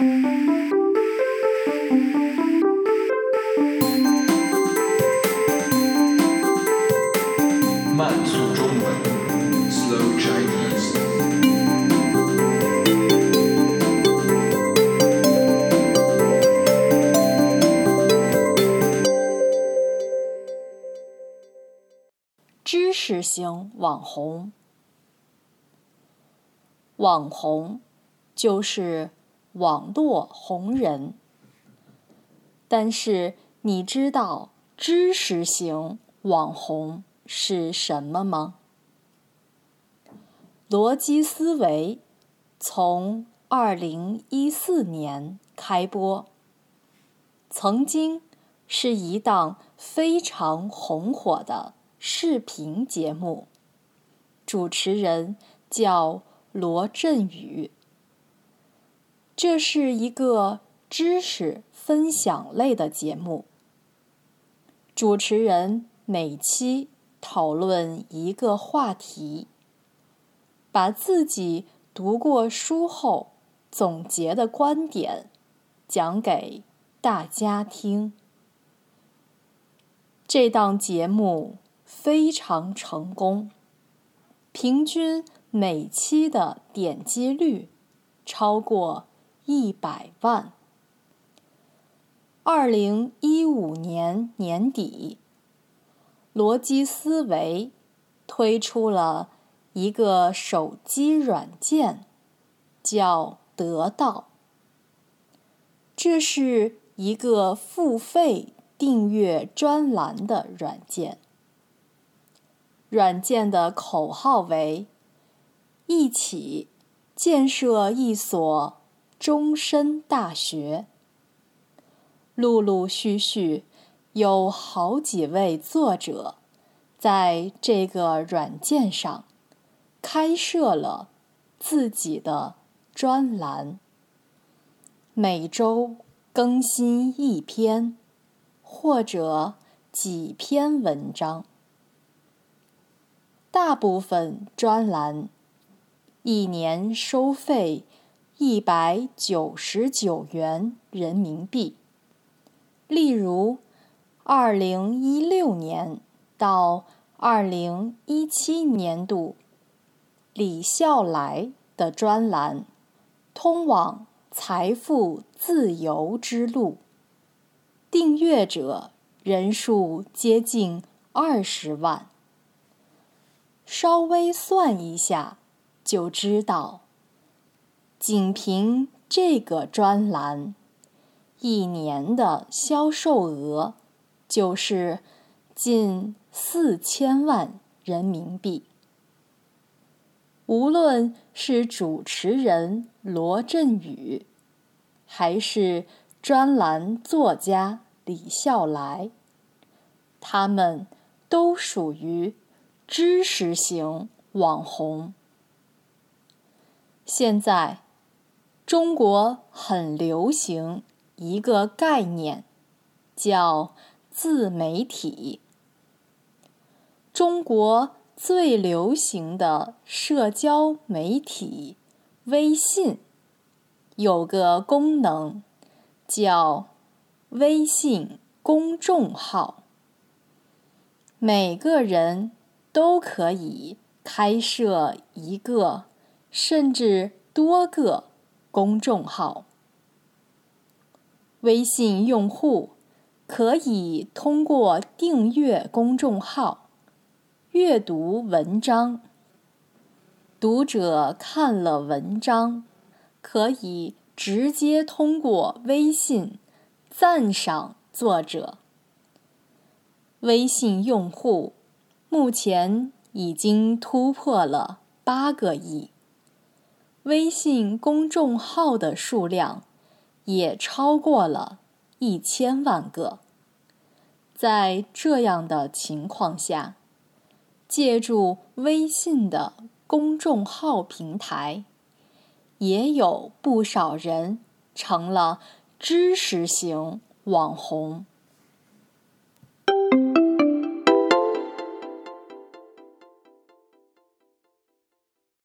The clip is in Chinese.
慢速中文，Slow Chinese。知识型网红，网红就是网络红人。但是你知道知识型网红是什么吗？逻辑思维从二零一四年开播，曾经是一档非常红火的视频节目，主持人叫罗振宇。这是一个知识分享类的节目，主持人每期讨论一个话题，把自己读过书后总结的观点讲给大家听。这档节目非常成功，平均每期的点击率超过一百万。二零一五年年底，罗辑思维推出了一个手机软件，叫得到。这是一个付费订阅专栏的软件。软件的口号为“一起建设一所终身大学”。陆陆续续有好几位作者在这个软件上开设了自己的专栏，每周更新一篇或者几篇文章。大部分专栏一年收费一百九十九元人民币。例如，二零一六年到二零一七年度，李笑来的专栏《通往财富自由之路》，订阅者人数接近二十万。稍微算一下，就知道，仅凭这个专栏。一年的销售额就是近四千万人民币。无论是主持人罗振宇，还是专栏作家李笑来，他们都属于知识型网红。现在，中国很流行。一个概念叫自媒体。中国最流行的社交媒体微信有个功能叫微信公众号，每个人都可以开设一个甚至多个公众号。微信用户可以通过订阅公众号阅读文章，读者看了文章可以直接通过微信赞赏作者。微信用户目前已经突破了八个亿，微信公众号的数量。也超过了一千万个。在这样的情况下，借助微信的公众号平台，也有不少人成了知识型网红。